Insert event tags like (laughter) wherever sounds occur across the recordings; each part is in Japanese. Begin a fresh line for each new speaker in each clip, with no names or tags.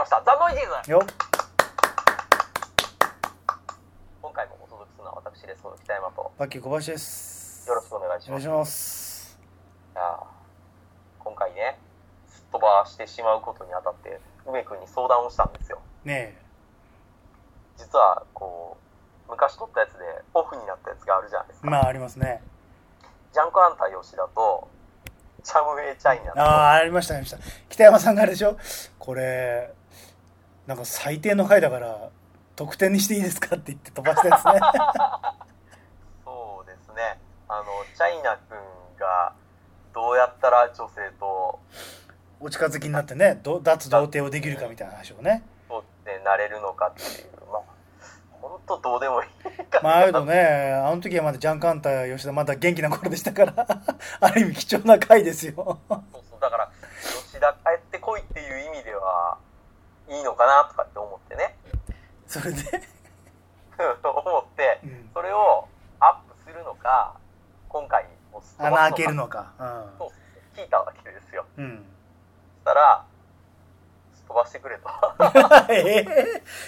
ました。ザ・ノイジーズ。
よ
今回もお届けするのは私です。北山と。
バッキー小林です。
よろしくお願いします。
お願いします。
いやー今回ねすっ飛ばしてしまうことにあたって梅君に相談をしたんですよ。
ね
実はこう昔撮ったやつでオフになったやつがあるじゃないですか、
えまあありますね。
ジャンクアンタ吉田とチャムウェイチャイナと
ああありましたありました。北山さんがあれでしょ？これなんか最低の回だから得点にしていいですかって言って飛ばしたやつね。(laughs)
そうですね。あのチャイナ君がどうやったら女性と
お近づきになってねど脱童貞をできるかみたいな話をね。
撮ってなれるのかっていうまあ本当どうでもいいか
まああるとねあの時はまだジャンカンター吉田まだ元気な頃でしたから (laughs) ある意味貴重な回ですよ。
そうそうだから吉田帰ってこいっていう意味いいのかなとかって思ってね。
それで、(laughs)
思って
うん、
それをアップするのか今回もうすっ
穴開けるのか。
そう聞いたわけですよ。
うん、うん、
そしたら飛ばしてくれと。(laughs)
え？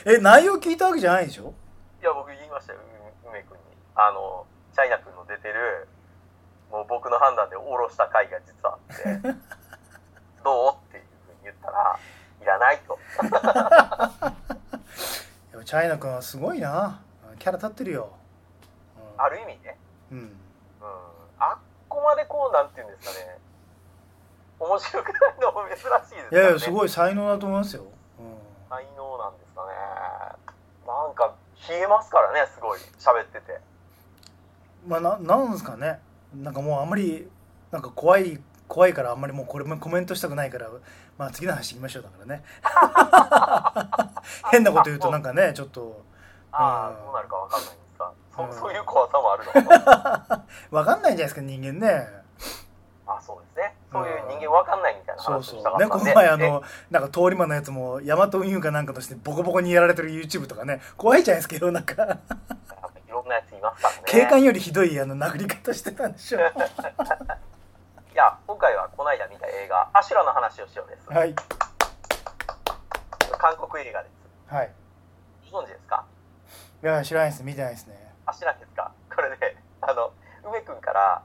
え内容聞いたわけじゃないでしょ？
いや僕言いましたよう梅君に。あのチャイナ君の出てるもう僕の判断で下ろした回が実はあって。(laughs) どう？っていうふうに言ったらいらないと。(laughs)
でもチャイナ君はすごいな。キャラ立ってるよ、うん、
ある意味ね。
うん。
うん。あっこまでこうなんていうんですかね。面白くないのも珍しいですね。
いやいやすごい才能だと思いますよ、うん、
才能なんですかね。なんか冷えますからねすごい。喋ってて。
まあななんですかね。なんかもうあんまりなんか怖い怖いからあんまりもうこれもコメントしたくないからまあ次の話いきましょうだからね。(laughs) 変なこと言うとなんかねちょっとうん。
ああどうなるかわかんないんですか。そ,、
うん。
そういう怖さもあるのか。(laughs)
わかんないじゃないですか人間ね。
あそうですね。そういう人間わかんないみたいな
そうそう。ねこの
したかったんでで
前あのなんか通り魔のやつもヤマト運輸かなんかとしてボコボコにやられてる YouTube とかね。怖いじゃないですか世の中。
いろんなやついますからね。
警官よりひどいあの殴り方してたんでしょ。
い (laughs) や今回はこの間見た映画「アシュラの話をしよう」です、
はい。
韓国映画です。
はい。
ご存知ですか？
いや知らないです。見てないですね。
あ知らないですか？これであの梅君から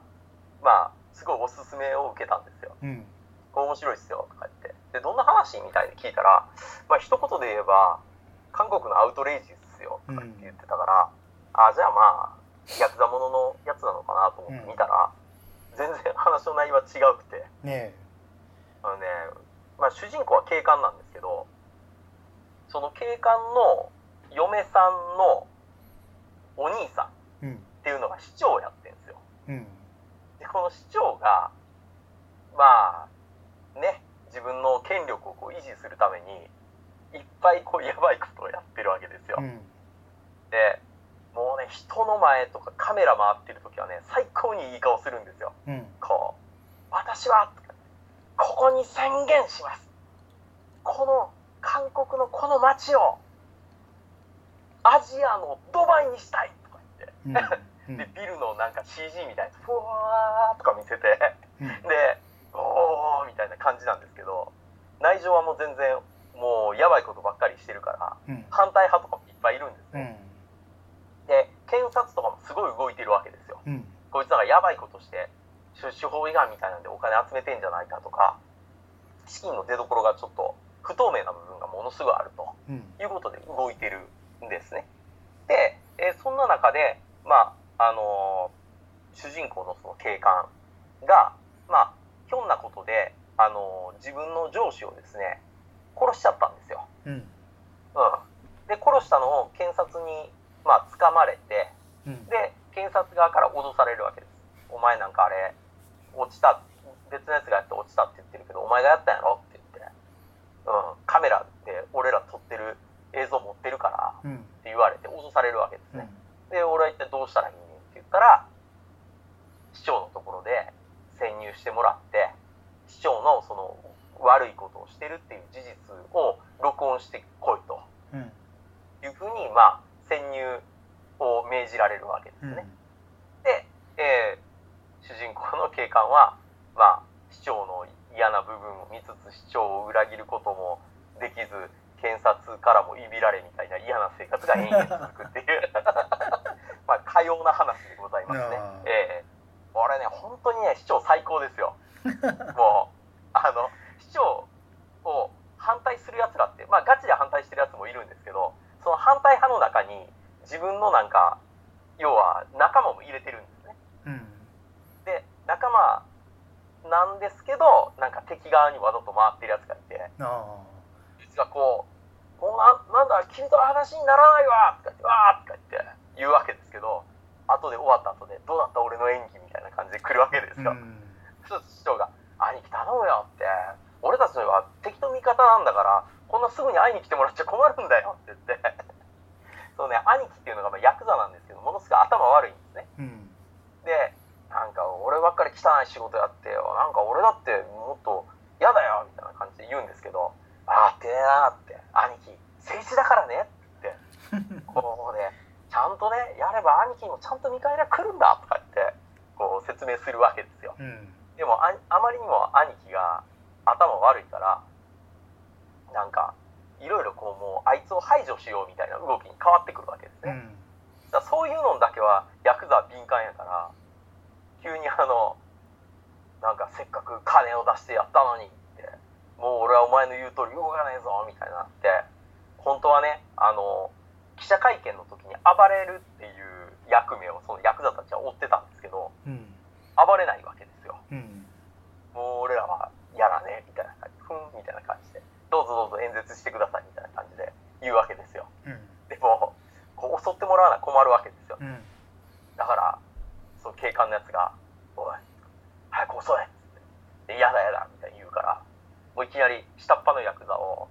まあすごいおすすめを受けたんですよ。
うん。
面白いっすよとか言って。でどんな話みたいに聞いたらまあ一言で言えば韓国のアウトレイジですよとかって言ってたから、あじゃあまあヤクザもののやつなのかなと思って見たら、全然話の内容は違うくて。
ね
あのね、まあ、主人公は警官なんですけどその警官の嫁さんのお兄さんっていうのが市長をやってるんですよ。
うん。
でこの市長がまあね自分の権力をこう維持するためにいっぱいこうやばいことをやってるわけですよ、
うん
でもうね人の前とかカメラ回ってる時はね最高にいい顔するんですよ。
うん。
こう私はここに宣言します。この韓国のこの街をアジアのドバイにしたいとか言って。
うん。(laughs) うん。
でビルのなんか CG みたいなふわーとか見せて。
うん。
でおーみたいな感じなんですけど内情はもう全然もうやばいことばっかりしてるから
うん。
反対派とかもいっぱいいるんです
う
ね、検察とかもすごい動いてるわけですよ。
うん。
こいつらがやばいことして出資法違反みたいなんでお金集めてんじゃないかとか資金の出所がちょっと不透明な部分がものすごいあると
うん。
いうことで動いてるんですね。で、えーそんな中で、まああのー主人公のその警官が、まあ、ひょんなことで、あのー自分の上司をですね殺しちゃったんですよ。
うん。
うん、で殺したのを検察に、まあ、掴まれて
うん。
で検察側から脅されるわけです。お前なんかあれ落ちた別のやつがやって落ちたって言ってるけどお前がやったんやろ？って言って、うん、カメラで俺ら撮ってる映像持ってるから
うん。
って言われて脅されるわけです
うん。
ね。で俺は一体どうしたらいいねんって言ったら市長のところで潜入してもらって市長のその悪いことをしてるっていう事実を録音してこいと。
うん。
いうふうにまあ潜入を命じられるわけです
うん。
ね。で、えー主人公の警官は、まあ、市長の嫌な部分を見つつ市長を裏切ることもできず検察からもいびられみたいな嫌な生活が延々続くっていう (laughs) まあかような話でございますね。
あー。
ええ俺ね本当にね市長最高ですよ。(laughs) もうあの市長を反対するやつらってまあガチで反対してるやつもいるんですけど対派の中に自分のなんか要は仲間も入れてるんですね。
うん。
で仲間なんですけどなんか敵側にわざと回ってるやつがいて。
あ
実がこう「もうななんだ君と話にならないわ」とか言って「わー」とか言って言うわけですけど後で終わった後で「どうだった俺の演技」みたいな感じで来るわけですよ、
あうん。
そうすると市長が「兄貴頼むよ」って「俺たちは敵と味方なんだからこんなすぐに会いに来てもらっちゃ困るんだよ」って言ってそうね兄貴っていうのがまあヤクザなんですけどものすごい頭悪いんですね。
うん。
でなんか俺ばっかり汚い仕事やってよなんか俺だってもっと嫌だよみたいな感じで言うんですけどああてえなって兄貴政治だからねって。言ってこうねちゃんとねやれば兄貴にもちゃんと見返りが来るんだとか言ってこう説明するわけですよ。
うん。
でもああまりにも兄貴が頭悪いからなんかいろいろこうもうあいつを排除しようみたいな動きに変わってくるわけですね、
うん。
だそういうのだけはヤクザは敏感やから急にあのなんかせっかく金を出してやったのにってもう俺はお前の言う通り動かねえぞみたいになって本当はねあの記者会見の時に暴れるっていう役目をそのヤクザたちは追ってたんですけど
うん。
暴れないわけですよ。
うん。
もう俺らはやらねえみたいな感じふんみたいな感じでどうぞどうぞ演説してくださいみたいな感じで言うわけですよ。
うん。
でもこう襲ってもらわな困るわけですよ。
うん。
だから、その警官のやつが、おい、早く襲え。って、で嫌だ嫌だみたいに言うから、もういきなり下っ端のヤクザを、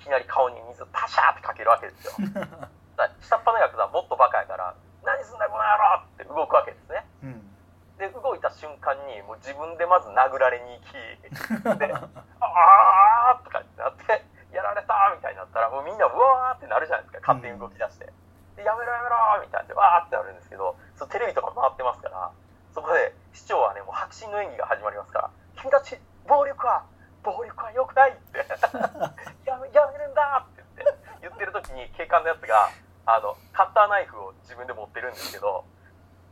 いきなり顔に水パシャーってかけるわけですよ。(laughs) 下っ端のヤクザはもっとバカやから、何すんだよこの野郎!って動くわけですね。
うん。
で、動いた瞬間に、もう自分でまず殴られに行き、で、(laughs) あーとかってなって、やられたみたいになったら、もうみんなうわーってなるじゃないですか、勝手に動き出して。で、やめろやめろみたいな。で、わーってなるんですけど、そのテレビとか回ってますから、そこで市長はね、もう迫真の演技が始まりますから、君たち、暴力は、暴力は良くないって、(laughs) やめ、やめるんだって言って、言ってる時に警官のやつが、あの、カッターナイフを自分で持ってるんですけど、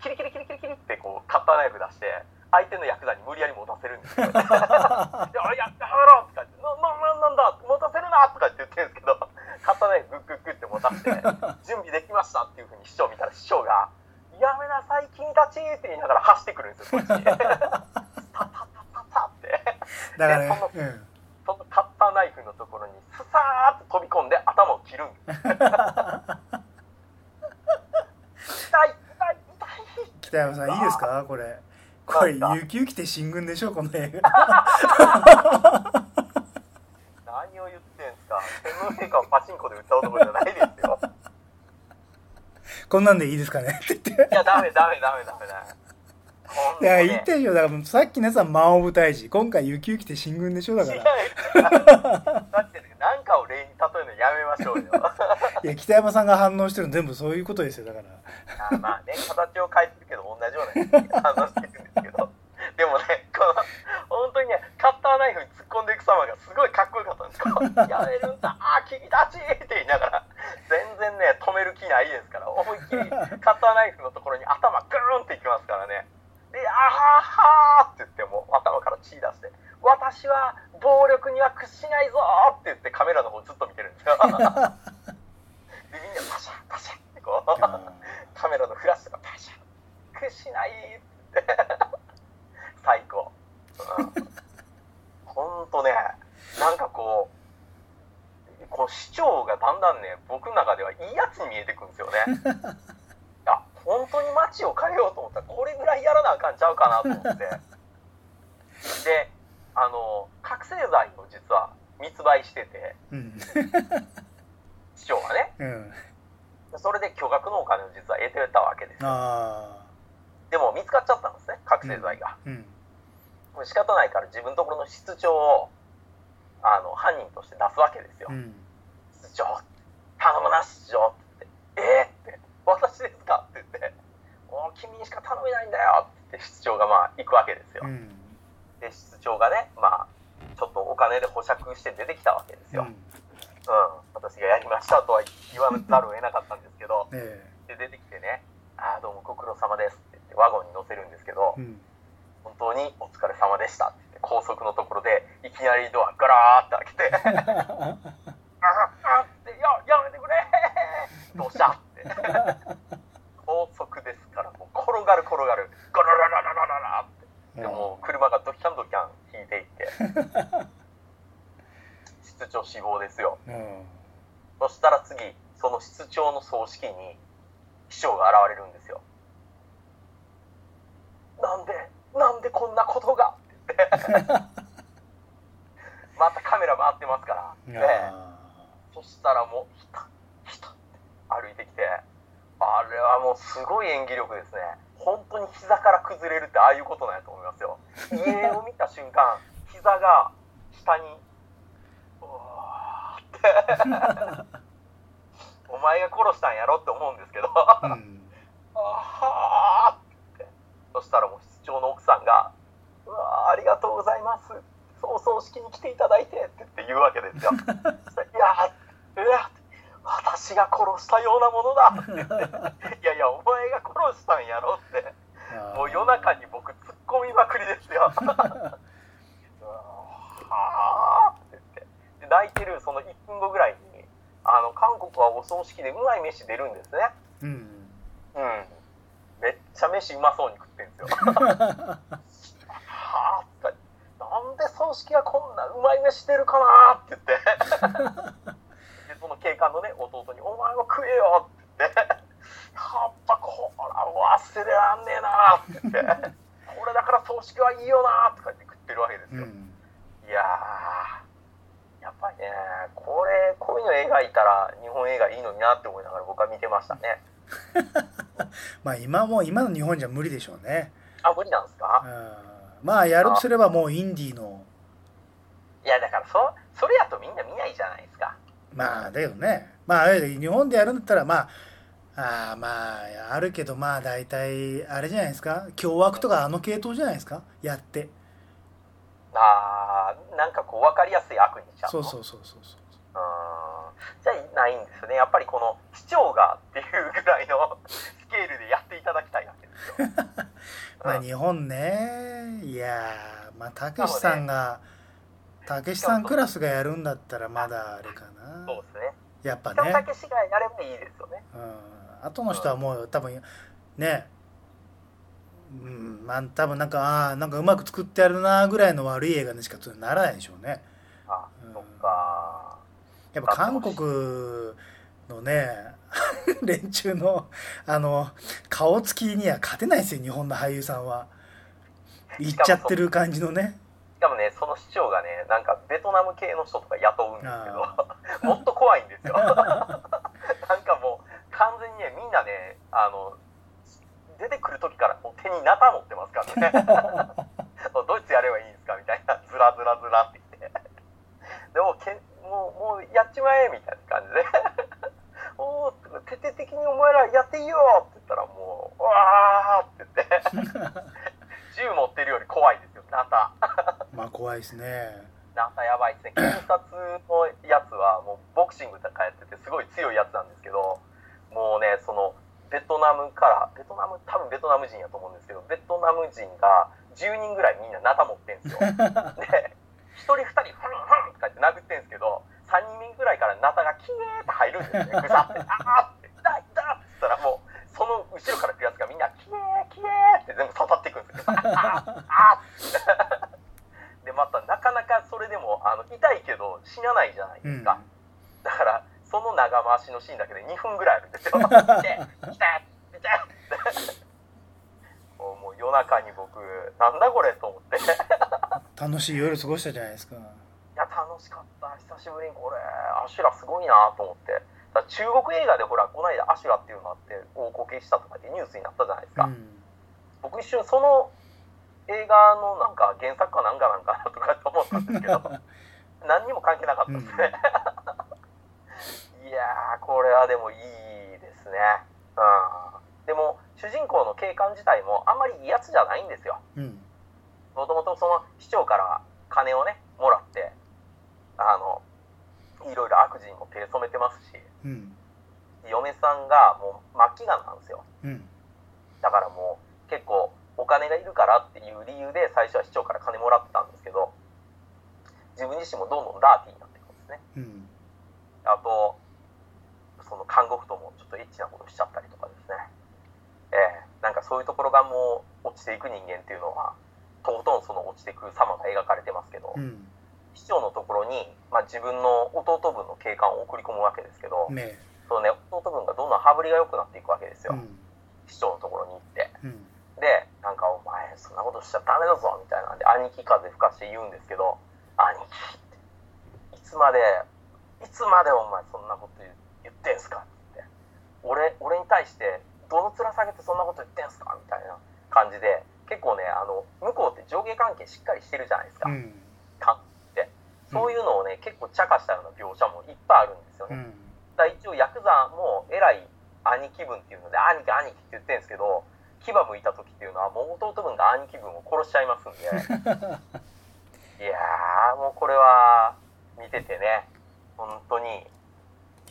キリキリキリキリキリってこうカッターナイフ出して相手のヤクザに無理やり持たせるんですよ。(laughs) ややめろとか言って、な、な、ななんだ？持たせるなとかって言ってるんですけど、カッターナイフグッグッグって持たせて、(laughs) 準備できましたっていうふうに市長見たら市長が、やめなさい君たちって言いながら走ってくるんですよ、こっちに。(laughs) タタタタタって。
だから
でその
ねうん
そのカッターナイフのところにスサーッと飛び込んで頭を切るんです。痛い痛い痛い
北山さんいいですかこれこれ
なんすか
有給来て進軍でしょこの映画。
何を言ってんすか。天皇陛下をパチンコで売った男じゃないですよ。
こんなんでいいですかね？って言って。
いやダメダメダメダメ。ダメほんと
だから
ね
言ったでしょだからさっきのやつは魔王舞台児。今回有給来て進軍でしょだから。
だってね何かを例に例えるのやめましょうよ
いや北山さんが反応してるの全部そういうことですよだから
あまあね形を変えてるけど同じような反応してるんですけどでもねこの本当にねカッターナイフに突っ込んでいく様がすごいかっこよかったんですよやめるんだあー君たちって言いながら全然ね止める気ないですから思いっきりカッターナイフのところに頭グーンっていきますからねであははーって言ってもう頭から血出して私は暴力には屈しないぞーって言ってカメラの方ずっと見てるんですよ。(laughs) でみんなパシャパシャってこうカメラのフラッシュがパシャ屈しないって。最高、うん、ほんとねなんかこうこの市長がだんだんね僕の中ではいいやつに見えてくるんですよね。(laughs) いや本当に街を変えようと思ったらこれぐらいやらなあかんちゃうかなと思ってであの覚醒剤を実は密売してて。
うん。
市長がね。
うん。
それで巨額のお金を実は得てたわけですでも見つかっちゃったんですね覚醒剤が、
あうん。
もう仕方ないから自分のところの室長をあの犯人として出すわけですよ、
うん
室長頼むな室長って言ってえー、って私ですか？って言ってもう君にしか頼めないんだよって室長がまあ行くわけですよ、
うん。
で室長がねまあちょっとお金で保釈して出てきたわけですよ、うん。私がやりましたとは言わざるを得なかったんですけど、
え
で出てきてね「ああどうもご苦労様です」って言ってワゴンに乗せるんですけど、
えうん
本当にお疲れ様でしたって言って高速のところでいきなりドアガラーって開けて「あああってややめてくれどうした?」って高速ですからもう転がる転がるガラララララララってでもう車がドキャンドキャン引いていって。室長死亡ですよ。
うん。
そしたら次その室長の葬式に秘書が現れるんですよ。なんでなんでこんなことが？って。またカメラ回ってますから、
い
ね
や
そしたらもうひたひたって歩いてきて。あれはもうすごい演技力ですね本当に膝から崩れるってああいうことなんやと思いますよ。家を見た瞬間膝が下にうわーって。(laughs) お前が殺したんやろって思うんですけど。
ーうん。
あはーって。そしたらもう室長の奥さんが「うわーありがとうございます。葬送式に来ていただいて」って言って言うわけですよ。(laughs) いやーうわ私が殺したようなものだって言って「(laughs) いやいやお前が殺したんやろ」ってもう夜中に僕突っ込みまくりですよ。(laughs) うわーって言ってで泣いてるその1分後ぐらいにあの韓国はお葬式でうまい飯出るんですね。
うん
うん。めっちゃ飯うまそうに食ってんですよ。(laughs) はあってなんで葬式がこんなうまい飯出るかなって言って。官のね、弟に、お前は食えよって言って。やっぱこら忘れらんねえなって言って。これだから葬式はいいよなとか言って食ってるわけですよ。
うん
いやー、やっぱりね、これ、こういうの描いたら日本映画いいのになって思いながら僕は見てましたね。(laughs)
まあ今も今の日本じゃ無理でしょうね
あ、無理なんですか？
うんまあやるとすればもうインディーの
いやだからそそれやとみんな見ないじゃないですか
まあだけどね。まあ日本でやるんだったらまああーまああるけどまあ大体あれじゃないですか？凶悪とかあの系統じゃないですか？やって。
あーなんかこう分かりやすい悪にしちゃう
そうそうそうそうそう
じゃあないんですね。やっぱりこの市長がっていうぐらいの (laughs) スケールでやっていただきたいわけですよ。(laughs)
まあ日本ね。いやーまあたけしさんがたけしさんクラスがやるんだったらまだあれかなやっぱ
北
ね
たけしがやればいいですよね。
うん。後の人はもう多分ね。うん。まあ多分なんかあーなんかうまく作ってやるなぐらいの悪い映画にしかならないでしょうね。
あ
うん。
そっか。
やっぱ韓国のね (laughs) 連中のあの顔つきには勝てないですよ日本の俳優さんは。言っちゃってる感じのね
しかもねその市長がねなんかベトナム系の人とか雇うんですけど
あ (laughs)
もっと怖いんですよ。(laughs) なんかもう完全にねみんなねあの出てくる時からもう手にナタ持ってますからね。(laughs) ドイツやればいいんですか？みたいな。ずらずらずらって言って。でもけもうもうやっちまえみたいな感じで。おお徹底的にお前らやっていいよって言ったらもううわーって言って。銃持ってるより怖いですよナタ
まあ怖いですね。
なんかやばいですね。警察のやつはもうボクシングとかやっててすごい強いやつなんですけどもうねそのベトナムからベトナム多分ベトナム人やと思うんですけどベトナム人が10人ぐらいみんなナタ持ってんすよ。(laughs) で1人2人フンフンとかって殴ってんすけど3人目ぐらいからナタがキエーって入るんですよね。ぐさって (laughs) あーって痛い痛いって言ったらもうその後ろから来るやつがみんなキエーキエーって全部刺さっていくんですよ。(laughs) あーあでまたなかなかそれでもあの痛いけど死なないじゃないですか、だからその長回しのシーンだけで2分ぐらいあるんですよ。(laughs) 来て来 (laughs) もう夜中に僕なんだこれと思って。い
楽しい夜過ごしたじゃないですか。
や楽しかった。久しぶりにこれアシュラすごいなと思って。だ中国映画でほらこの間アシュラっていうのあって大こけしたとかってニュースになったじゃないですか、
うん。
僕一瞬その映画のなんか原作かなんかなんかなとかって思ったんですけど (laughs) 何にも関係なかったですね、いやーこれはでもいいですね。うん。でも主人公の警官自体もあんまりいいやつじゃないんですよ。
うん。
もともとその市長から金をねもらってあのいろいろ悪事にも手染めてますし、
うん。
嫁さんがもう末期がんなんですよ。
うん。
だからもう結構お金がいるからっていう理由で最初は市長から金もらってたんですけど、自分自身もどんどんダーティーになっていくんですね。
うん
あと、その看護婦ともちょっとエッチなことしちゃったりとかですね。ええなんかそういうところがもう落ちていく人間っていうのは、とことんその落ちていく様が描かれてますけど、
うん
市長のところに、まあ、自分の弟分の警官を送り込むわけですけど、
ね
そのね、弟分がどんどん羽振りが良くなっていくわけですよ。
うん
市長のところに行って。
うん
で、なんかお前そんなことしちゃダメだぞみたいなんで、兄貴風吹かして言うんですけど、兄貴って、いつまで、いつまでお前そんなこと言言ってんすかって。俺、俺に対して、どの面下げてそんなこと言ってんすかみたいな感じで、結構ね、あの、向こうって上下関係しっかりしてるじゃないですか。
うん
かって。そういうのをね、結構茶化したような描写もいっぱいあるんですよね。
うん
だ一応ヤクザも偉い兄貴分っていうので兄貴兄貴って言ってるんですけど牙向いた時っていうのはもう弟分が兄貴分を殺しちゃいますんで。(laughs) いやーもうこれは見ててね。本当に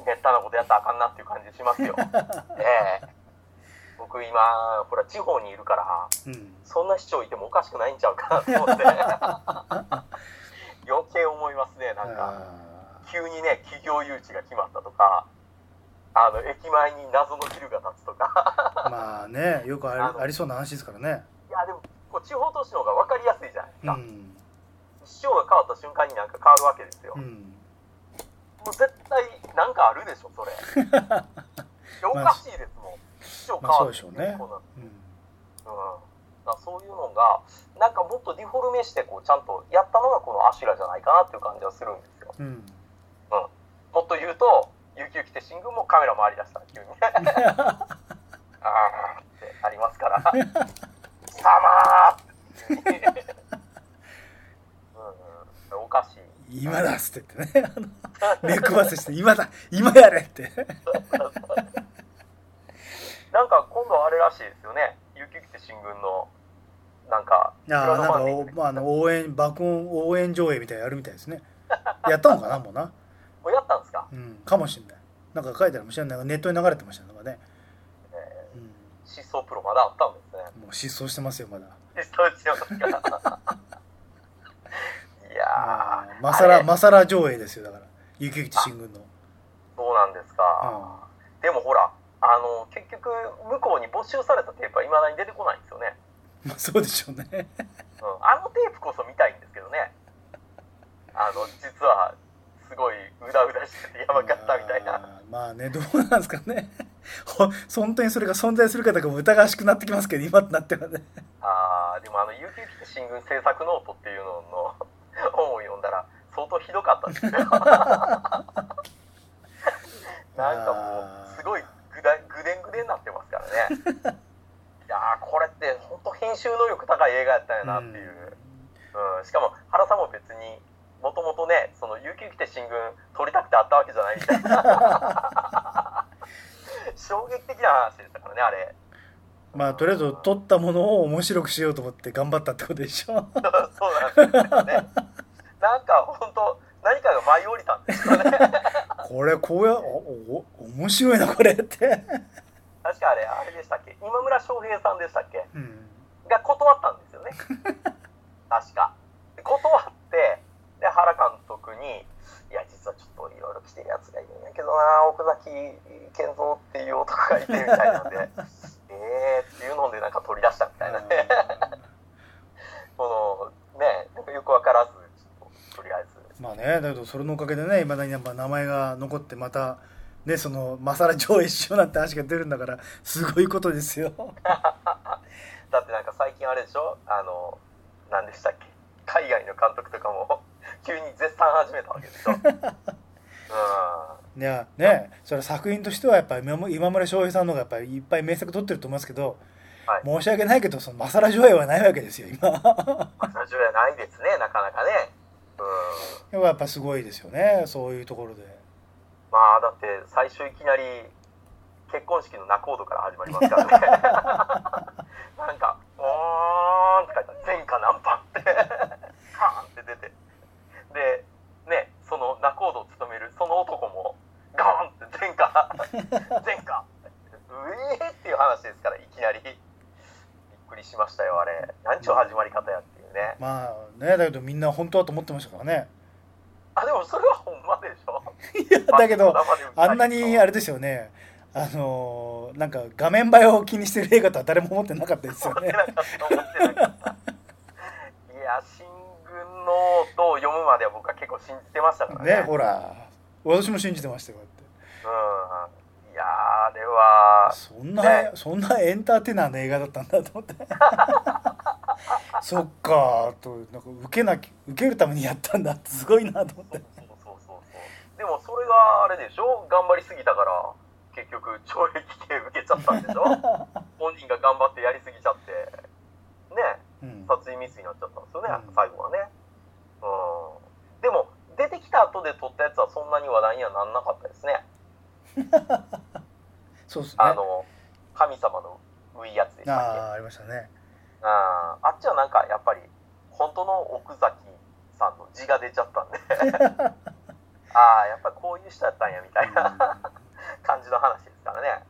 めったなことやったらあかんなっていう感じしますよ。(laughs) ええ。僕今ほら地方にいるから
うん。
そんな市長いてもおかしくないんちゃうかなと思って。(laughs) 余計思いますねなんか。
あ
急にね企業誘致が決まったとかあの駅前に謎のビルが建つとか。
ー (laughs) まあねよくありそうな話ですからね。
いやでもこう地方都市の方が分かりやすいじゃないですか、
うん。
市長が変わった瞬間になんか変わるわけですよ、も
うん。
う絶対なんかあるでしょそれ。(laughs) おかしいですもん。市長変わって
うでしょう
な
うん。
うん、そういうのがなんかもっとディフォルメしてこうちゃんとやったのがこのアシュラじゃないかなっていう感じはするんですよ。
うん。
もっと言うと有給来て新軍もカメラ回りだしたら急に。(laughs) あーってありますから「貴様!」ってう。んうん。おかしい。
今だっつって言ってね。(laughs) 目配せして今だ。今やれって。(laughs)
なんか今度あれらしいですよね。有給来て新軍のなんか
ああなんかお、まあ、あの応援爆音応援上映みたいなのやるみたいですね。やったのかなもうな。
もうやったんですか、
うんかもしんないなんか書いてあるかもしれない。ネットに流れてましたねなんかね、
え
うん、
ー失踪プロまだあったんですね。
もう失踪してますよまだ。
失踪しますか (laughs) いや
あ
ー。
マサラ
あれ
マサラ上映ですよだから。雪吉新軍の。
そうなんですか、でもほらあの結局向こうに没収されたテープはいまだに出てこないんですよね、
まあそうでしょうね。
うん、あのテープこそ見たいんですけどね。あの実はすごいうだうだしててやばかったみたいな。
まあまあねどうなんですかね。(laughs) ほ本当にそれが存在するかどうかも疑わしくなってきますけど今となってはね。
あーでもあの「有給来て新軍制作ノート」っていうのの本を読んだら相当ひどかったですよ (laughs) なんかもうすごいぐだぐでんぐでんになってますからね。(laughs) いやーこれって本当編集能力高い映画やったんやなっていう、うんしかも原さんも別にもともとねその有給来て新軍撮りたくてあったわけじゃない。みたいな衝撃的な話でしたからねあれ。
まあとりあえず撮ったものを面白くしようと思って頑張ったってことでしょ。(laughs)
そうなんですよね。なんか本当何かが舞い降りたんですよね。(laughs)
これこうやおお面白いなこれって。
確かあれあれでしたっけ？今村翔平さんでしたっけ？
うん。
が断ったんですよね。(laughs) 確か。で断っ原監督に「いや実はちょっといろいろ来てるやつがいるんやけどな奥崎健三っていう男がいて」みたいなんで「(laughs) えー」っていうのでなんか取り出したみたいなね。このねなんかよく分からずちょっととりあえず。
まあねだけどそれのおかげでねいまだにやっぱ名前が残ってまたねそのマサラ上映しようなんて話が出るんだからすごいことですよ。(laughs)
だってなんか最近あれでしょ？あの何でしたっけ？海外の監督とかも (laughs) 急に絶賛始めたわけでしょ。(laughs) うん。
いやねそれは作品としてはやっぱり今今村翔平さんの方がやっぱりいっぱい名作撮ってると思いますけど、
はい。
申し訳ないけどそのマサラ上映はないわけですよ今。(laughs)
マサジュやないですねなかなかね。うん。
やっぱすごいですよねそういうところで。
まあだって最初いきなり結婚式の仲人から始まりますからねなんか「おーん」って書いてある前科ナンパってカーンって出てでねその仲人を務めるその前科うえーっていう話ですからいきなりびっくりしましたよあれ何ちゅう始まり方やっていうね
まあねだけどみんな本当だと思ってましたからね。
あでもそれはほんまでしょ。(laughs)
いやだけどあんなにあれですよね。あのーなんか画面映えを気にしてる映画とは誰も思ってなかったですよね。(laughs)
いや新軍のと読むまでは僕は結構信じてましたからね。
ねほら。私も信じてましたよだって。
うん。いやーあれは。
そんな、
ね。
そんなエンターテイナーの映画だったんだと思って (laughs) そっかーとなんか受けなき受けるためにやったんだってすごいなと思って。
そうそうそうそう。でもそれがあれでしょ？頑張りすぎたから結局懲役刑受けちゃったんでしょ？(laughs) 本人が頑張ってやりすぎちゃって。ね。
うん。
殺人未遂になっちゃったんですよね、
うん。
最後はね。うん。でも出てきた後で撮ったやつはそんなに話題にはなんなかったですね。(laughs)
そうですね。
あの神様のウいやつでしたっけ？
ああありましたね
ああっちはなんかやっぱり本当の奥崎さんの字が出ちゃったんで。(laughs) ああやっぱりこういう人やったんやみたいな。感じの話ですからね。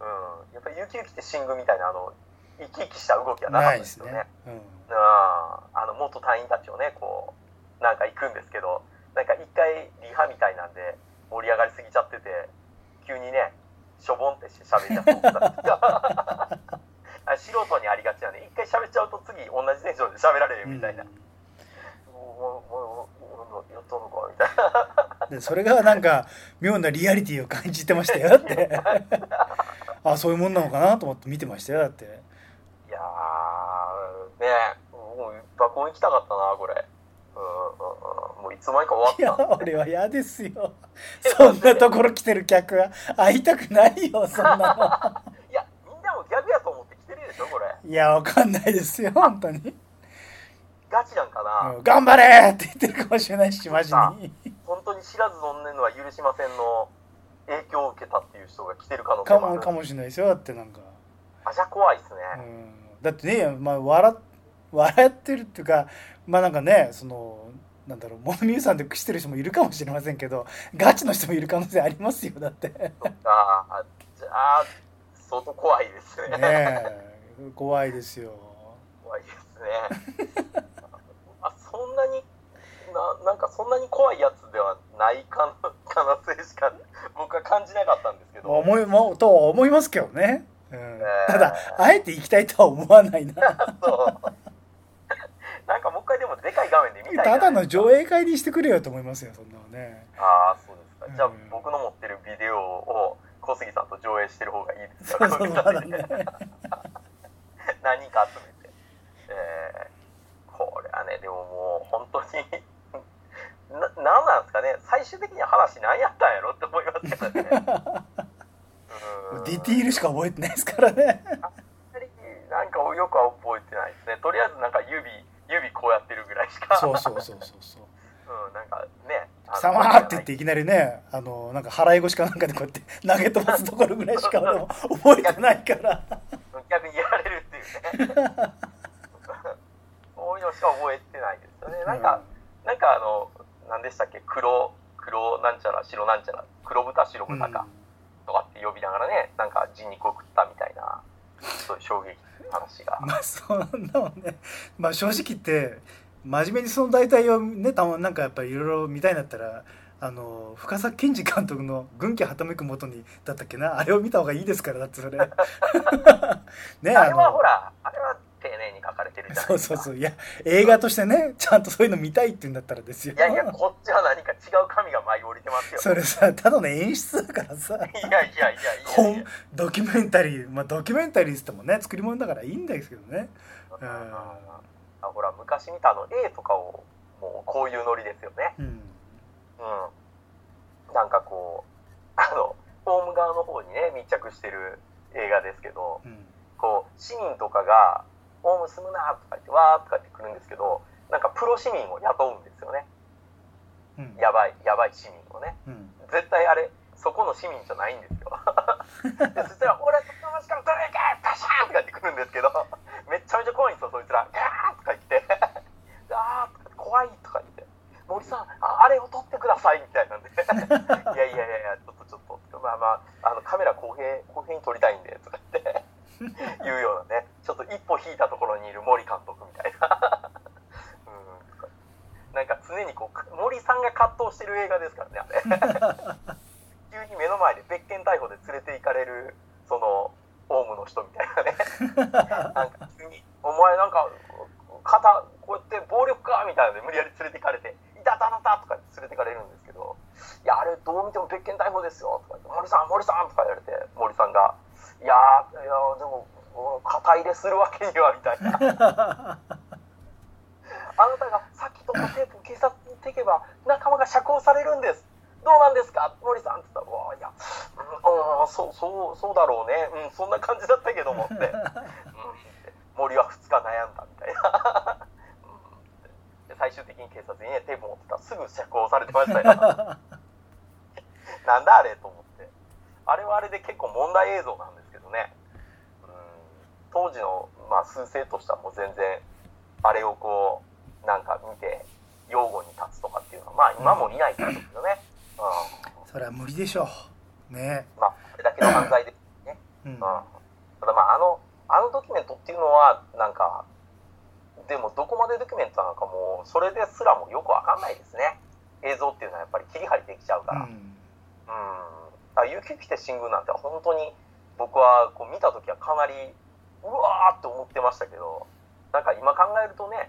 うん。やっぱりゆきゆきって新宮みたいなあの生き生きした動きはなかった
ですす
でよね。
ね、うん、
うん。あの元隊員たちをねこうなんか行くんですけどなんか一回リハみたいなんで盛り上がりすぎちゃってて急にねしょぼんってして喋り出す奥崎があ素人にありがちなんで一回喋っちゃうと次同じテンションで喋られるみたいな、もうもうもうもうやったのかみたいな
でそれがなんか妙なリアリティを感じてましたよだってあそういうもんなのかなと思って見てましたよだって
いやーねもう爆音行きたかったなこれうんもういつの間にか
いや
終わった
俺は嫌ですよそんなところ来てる客は会いたくないよそんなの
でしょこれ。
いやわかんないですよ本当に、
ガチなんかな、
うん頑張れって言ってるかもしれないしマジに。
本当に知らず存ねんのは許しませんの影響を受けたっていう人が来てる可能性
か
もある。
もかもしれないですよだってなんか、
あじゃあ怖いっすね、
うん、だってね、まあ、笑笑ってるっていうかまあなんかねそのなんだろうモノミューさんでしてる人もいるかもしれませんけどガチの人もいる可能性ありますよだって。
そっか。あじゃあ相当怖いですね。
ねえ怖いですよ。
怖いですね。(laughs) あそんなにななんかそんなに怖いやつではない可能可能性しか僕は感じなかったんですけど。
思いもとは思いますけどね、うん。
え。
ただあえて行きたいとは思わないな。(laughs)
そう。なんかもう一回でもでかい画面で見たい
ただの
上
上映会にしてくれよと思いますよそんなのね。
ああそうですか。じゃあ
うん
僕の持ってるビデオを小杉さんと上映してる方がいいです
そう
か
そうまだね (laughs)
何人か集めて、えー、これはねでももう本当に (laughs) ななんなんですかね。最終的には話何やったんやろって思いますけどね。(laughs) うん。
ディティールしか覚えてないですからね。
なんかよくは覚えてないですね。とりあえずなんか指指こうやってるぐらいしか。
そうそうそうそうそう。(laughs)
うん、なんかね「
さま」って言っていきなりねあのなんか払い腰かなんかでこうやって投げ飛ばすところぐらいしか覚えてないから。
逆にやられるっていうねそういうのしか覚えてないですよね。なんか、なんかあの何でしたっけ？黒黒なんちゃら白なんちゃら。黒豚白
うん、
豚かとかって呼びながらねなんか人肉を食ったみたいなそういう衝撃の話が。
まあそんなもんね。まあ正直言って真面目にその大体をねたまなんかやっぱりいろいろ見たいんだったらあの深作健二監督の「軍旗はためくもとに」だったっけな？あれを見た方がいいですからだってそれ。(laughs) ね
あれはほらあれは丁寧に書かれてるじゃない
そう
ですか。
そうそういや映画としてねちゃんとそういうの見たいって言うんだったらですよ。
いやいやこっちは何か違う神が舞い降りてますよ。
それさただの演出だからさ。
いやいやいやいやいや。
本ドキュメンタリーまあドキュメンタリーっつってもね作り物だからいいんですけどね。うん。
あほら昔見たあの A とかをもうこういうノリですよね。
うん
うん。なんかこうあのホーム側の方にね密着してる映画ですけど
うん。
こう市民とかが「ホーム住むな」とか言って「わー」とか言ってくるんですけどなんかプロ市民を雇うんですよね。
うん。
やばいやばい市民をね。
うん。
絶対あれそこの市民じゃないんですよ。(laughs) でそしたら「俺と友達から取れるかパシャーン!」とか言ってくるんですけどめっちゃめちゃ怖いんですよそいつら「ガー!」とか言って「(laughs) あー」とか怖いとか言って「森さんああれを取ってください」みたいなんで「(laughs) いやいやいやいやちょっとちょっと」まあまああのカメラ公平公平に撮りたいんでとか言って (laughs) 言うようなねちょっと一歩引いたところにいる森監督みたいな。(laughs) うん。なんか常にこう森さんが葛藤してる映画ですからねあれ。急に目の前で別件逮捕で連れて行かれるそのオウムの人みたいなね。なんか急に「お前なんか肩こうやって暴力か?」みたいなので無理やり連れて行かれて「いたたたた」とか連れてかれるんですけど「いやあれどう見ても別件逮捕ですよ」とか「森さん森さん」とか言われて森さんが「いやいやでも肩入れするわけには」みたいな。(laughs) あなたがさっき取ったテープを警察に行けば仲間が釈放されるんです。どうなんですか？森さんって言ったら「わいやうん、うん、そうそうそうだろうね。うんそんな感じだったけども」って、うん、森は2日悩んだみたいな、最終的に警察にねテープ持ってた。らすぐ釈放されてましたよ。なんだあれと思って。あれはあれで結構問題映像なんですけどね、うん、当時の、まあ、数勢としてはもう全然あれをこうなんか見て擁護に立つとかっていうのはまあ今も見ないですけどね、
うん、それは無理でしょう。ね。
まあこれだけの犯罪ですね、うん、うん、ただまああのあのドキュメントっていうのはなんかでもどこまでドキュメントなのかもうそれですらもよくわかんないですね。映像っていうのはやっぱり切り張りできちゃうから。うん、うん、雪来て新宮なんて本当に僕はこう見た時はかなりうわーって思ってましたけどなんか今考えるとね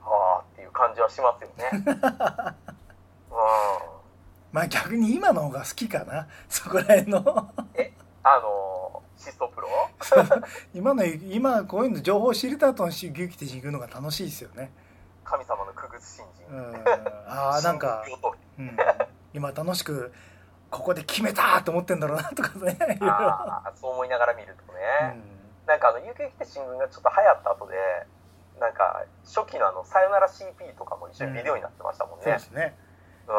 はあっていう感じはしますよね。(laughs) うん。
まあ逆に今の方が好きかな。そこら辺の。
え？あのシストプロ？(laughs)
今の今こういうの情報を知れた後の牛来て行くのが楽しいですよね。
神様のくぐつ信心、うん、
ああ (laughs) なんか、うん、今楽しくここで決めたと思ってんだろうなとかね (laughs)
あそう思いながら見るとね、うん、なんかあの「遊撃て新聞」がちょっと流行った後でなんか初期のあの「さよなら CP」とかも一緒にビデオになってましたもんね、うん、そうですね。うん。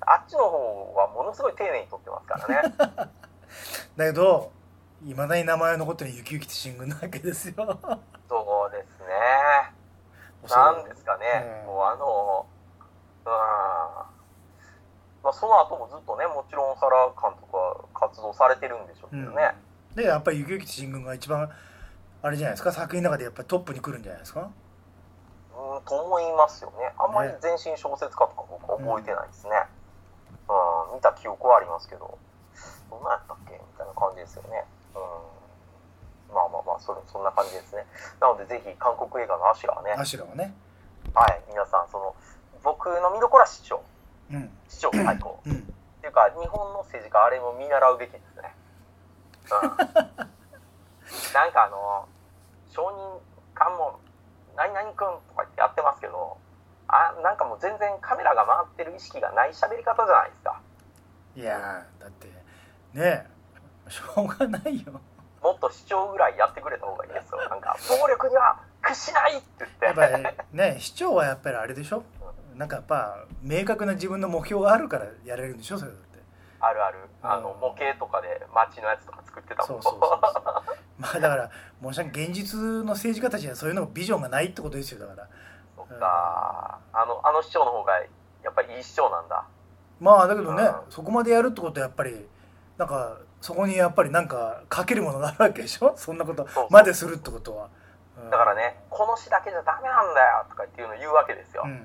あっちの方はものすごい丁寧に撮ってますからね
だけどいまだに名前残ってるゆきゆきって新聞なわけですよ。
そうですね。なんですかね、うん、もうあのうんまあその後もずっとねもちろん原監督は活動されてるんでしょうけどね、
うん、でやっぱりゆきゆきて神軍が一番あれじゃないですか？作品の中でやっぱりトップに来るんじゃないですか？
うんと思いますよね。あんまり全身小説家とか僕は覚えてないですね、うん、うん、見た記憶はありますけどどんなんやったっけみたいな感じですよね。うん。まあまあまあそれそんな感じですね。なのでぜひ韓国映画のアシュラーね。
アシュラーね。
はい。皆さんその僕の見どころは市長、うん、市長最高、うん、っていうか日本の政治家あれも見習うべきですね。うん。(laughs) なんかあの承認喚問何々君とか言ってやってますけどあなんかもう全然カメラが回ってる意識がない喋り方じゃないですか。
いやだってねしょうがないよ。
もっと市長ぐらいやってくれた方がいいですよ。なんか暴力には屈しないって言って。やっぱ
りね市長はやっぱりあれでしょ、うん、なんかやっぱ明確な自分の目標があるからやれるんでしょ？それだって。
あるある。あの模型とかで街のやつとか作ってたもんそうそうそうそう。
まあだから申し訳現実の政治家たちにはそういうのビジョンがないってことですよだから。
そっか、あのあの市長の方がやっぱりいい市長なんだ。
まあだけどね、うん、そこまでやるってことはやっぱりなんかそこにやっぱりなんかかけるものがあるわけでしょ？そんなことまでするってことは、
うん、だからねこの市だけじゃダメなんだよとかっていうのを言うわけですよ、うん、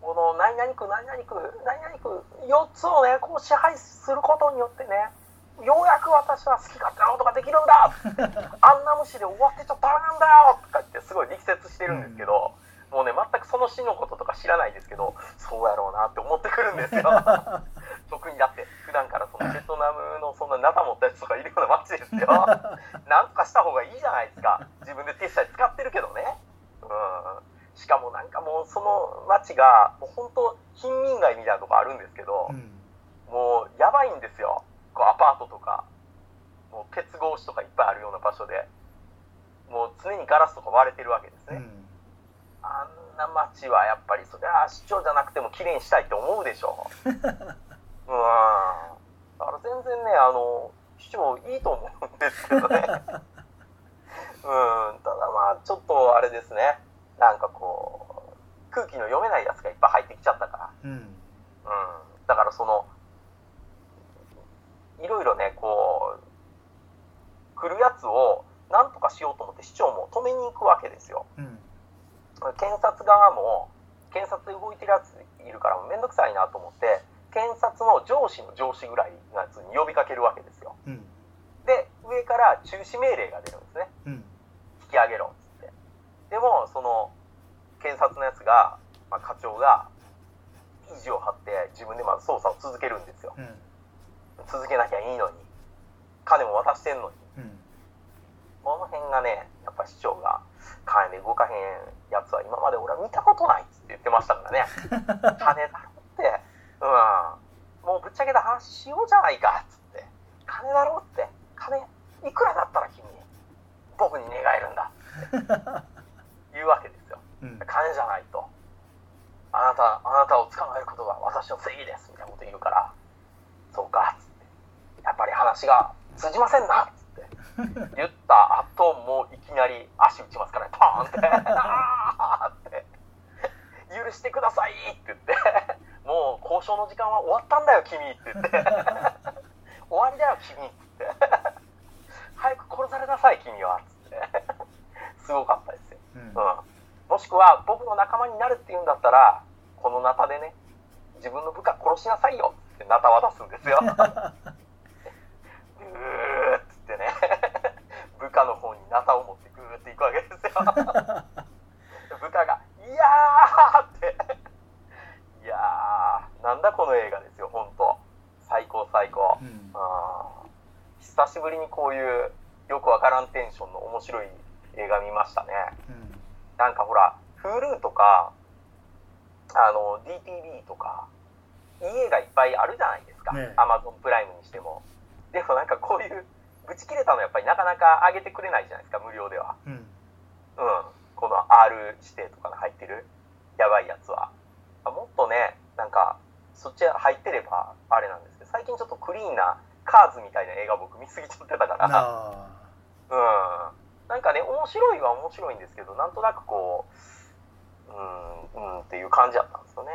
この何々区何々区何々区4つをねこう支配することによってねようやく私は好き勝手なことができるんだ。(laughs) あんな虫で終わってちゃダメなんだよとか言ってすごい力説してるんですけど、うん、もうね全くその詩のこととか知らないですけどそうやろうなって思ってくるんですよ (laughs) 特にだって普段からそのベトナムのそんなナタ持ったやつとかいるような街ですよ。(laughs) なんとかした方がいいじゃないですか。自分で手下使ってるけどね。うん。しかもなんかもうその街がもう本当貧民街みたいなとこあるんですけど、うん、もうやばいんですよ。こうアパートとか。もう鉄格子とかいっぱいあるような場所で。もう常にガラスとか割れてるわけですね、うん、あんな街はやっぱりそれは市長じゃなくても綺麗にしたいって思うでしょう。(laughs) うんだから全然ねあの市長いいと思うんですけどね。(laughs) うんただまあちょっとあれですね。なんかこう空気の読めないやつがいっぱい入ってきちゃったから、うん、うん、だからそのいろいろねこう来るやつをなんとかしようと思って市長も止めに行くわけですよ、
うん。
検察側も検察で動いてるやついるからもうめんどくさいなと思って検察の上司の上司ぐらいのやつに呼びかけるわけですよ。
うん。
で上から中止命令が出るんですね。
うん。
引き上げろっつって。でもその検察のやつが、まあ、課長が意地を張って自分でまず捜査を続けるんですよ。
うん。
続けなきゃいいのに。金も渡してんのに。
うん。
この辺がねやっぱ市長が金で動かへんやつは今まで俺は見たことないっつって言ってましたからね。(laughs) 金だろってうん。もうぶっちゃけた話しようじゃないかっつって。金だろって。金いくらだったら君僕に願えるんだ。っ (laughs) て言うわけですよ。
うん。
金じゃないと。あなたあなたを捕まえることが私の正義です。みたいなこと言うから。そうかっつって。やっぱり話が通じませんな。っつって言った後もういきなり足打ちますからねパーンって。(laughs) あーって。許してくださいって言ってもう交渉の時間は終わったんだよ君って言って。(laughs) 終わりだよ君って。(laughs) 早く殺されなさい君はって。すごかったですよ。
うん。
うん、もしくは僕の仲間になるって言うんだったらこのナタでね自分の部下殺しなさいよってナタ渡すんですよ。(laughs) ぐーっつってね。部下の方にナタを持ってぐーっていくわけですよ。部下が「いやー!」っていやーなんだこの映画ですよ本当最高最高。
うん
あー久しぶりにこういうよくわからんテンションの面白い映画見ましたね。
うん
なんかほら、Hulu とか、あの、DTV とか、いい映画いっぱいあるじゃないですか。
ねえ
Amazon プライムにしても。でもなんかこういう、ブチ切れたのやっぱりなかなか上げてくれないじゃないですか、無料では。
うん
うん。この R 指定とかの入ってる、やばいやつは。あもっとね、なんか、そっち入ってれば、あれなんですけど、最近ちょっとクリーンな、カーズみたいな映画僕見すぎちゃってたから、
あ
うん。なんかね、面白いは面白いんですけど、なんとなくこう、うん、うんっていう感じだったんですよね。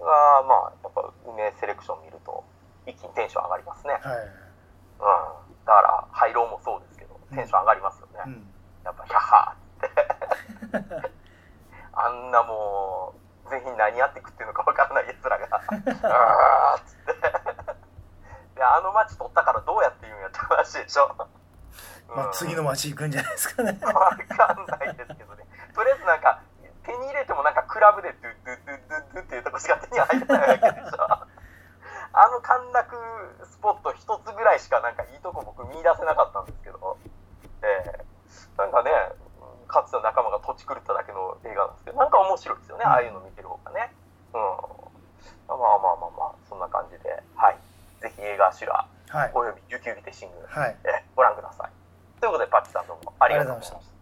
が、まあ、やっぱ、梅セレクション見ると、一気にテンション上がりますね。
あはい
うん。だから、ハイローもそうですけど、テンション上がりますよね。
うん
やっぱ、ヒャッハーって。(laughs) あんなもう、全員何やって食ってるのかわからない奴らが、(laughs) あーっつって。で、あの街取ったからどうやって言うんやって話でしょ。(laughs)
まあ次の街行くんじゃないですかね (laughs)
わかんないですけどね。とりあえずなんか、手に入れてもなんかクラブでドゥドゥドゥドゥドゥっていうとこしか手に入ってないわけでしょ。(laughs) あの陥落スポット一つぐらいしかなんかいいとこ僕見出せなかったんですけど、ええなんかね、かつての仲間が土地狂っただけの映画なんですけど、なんか面白いですよね、ああいうの見てる方がね。うん。まあまあまあまあまあ、そんな感じで、はい。ぜひ映画シュラ
はい
および琉球ギテシング、
はい
えご覧ください。ということで、パッチさんどうもありがとうございました。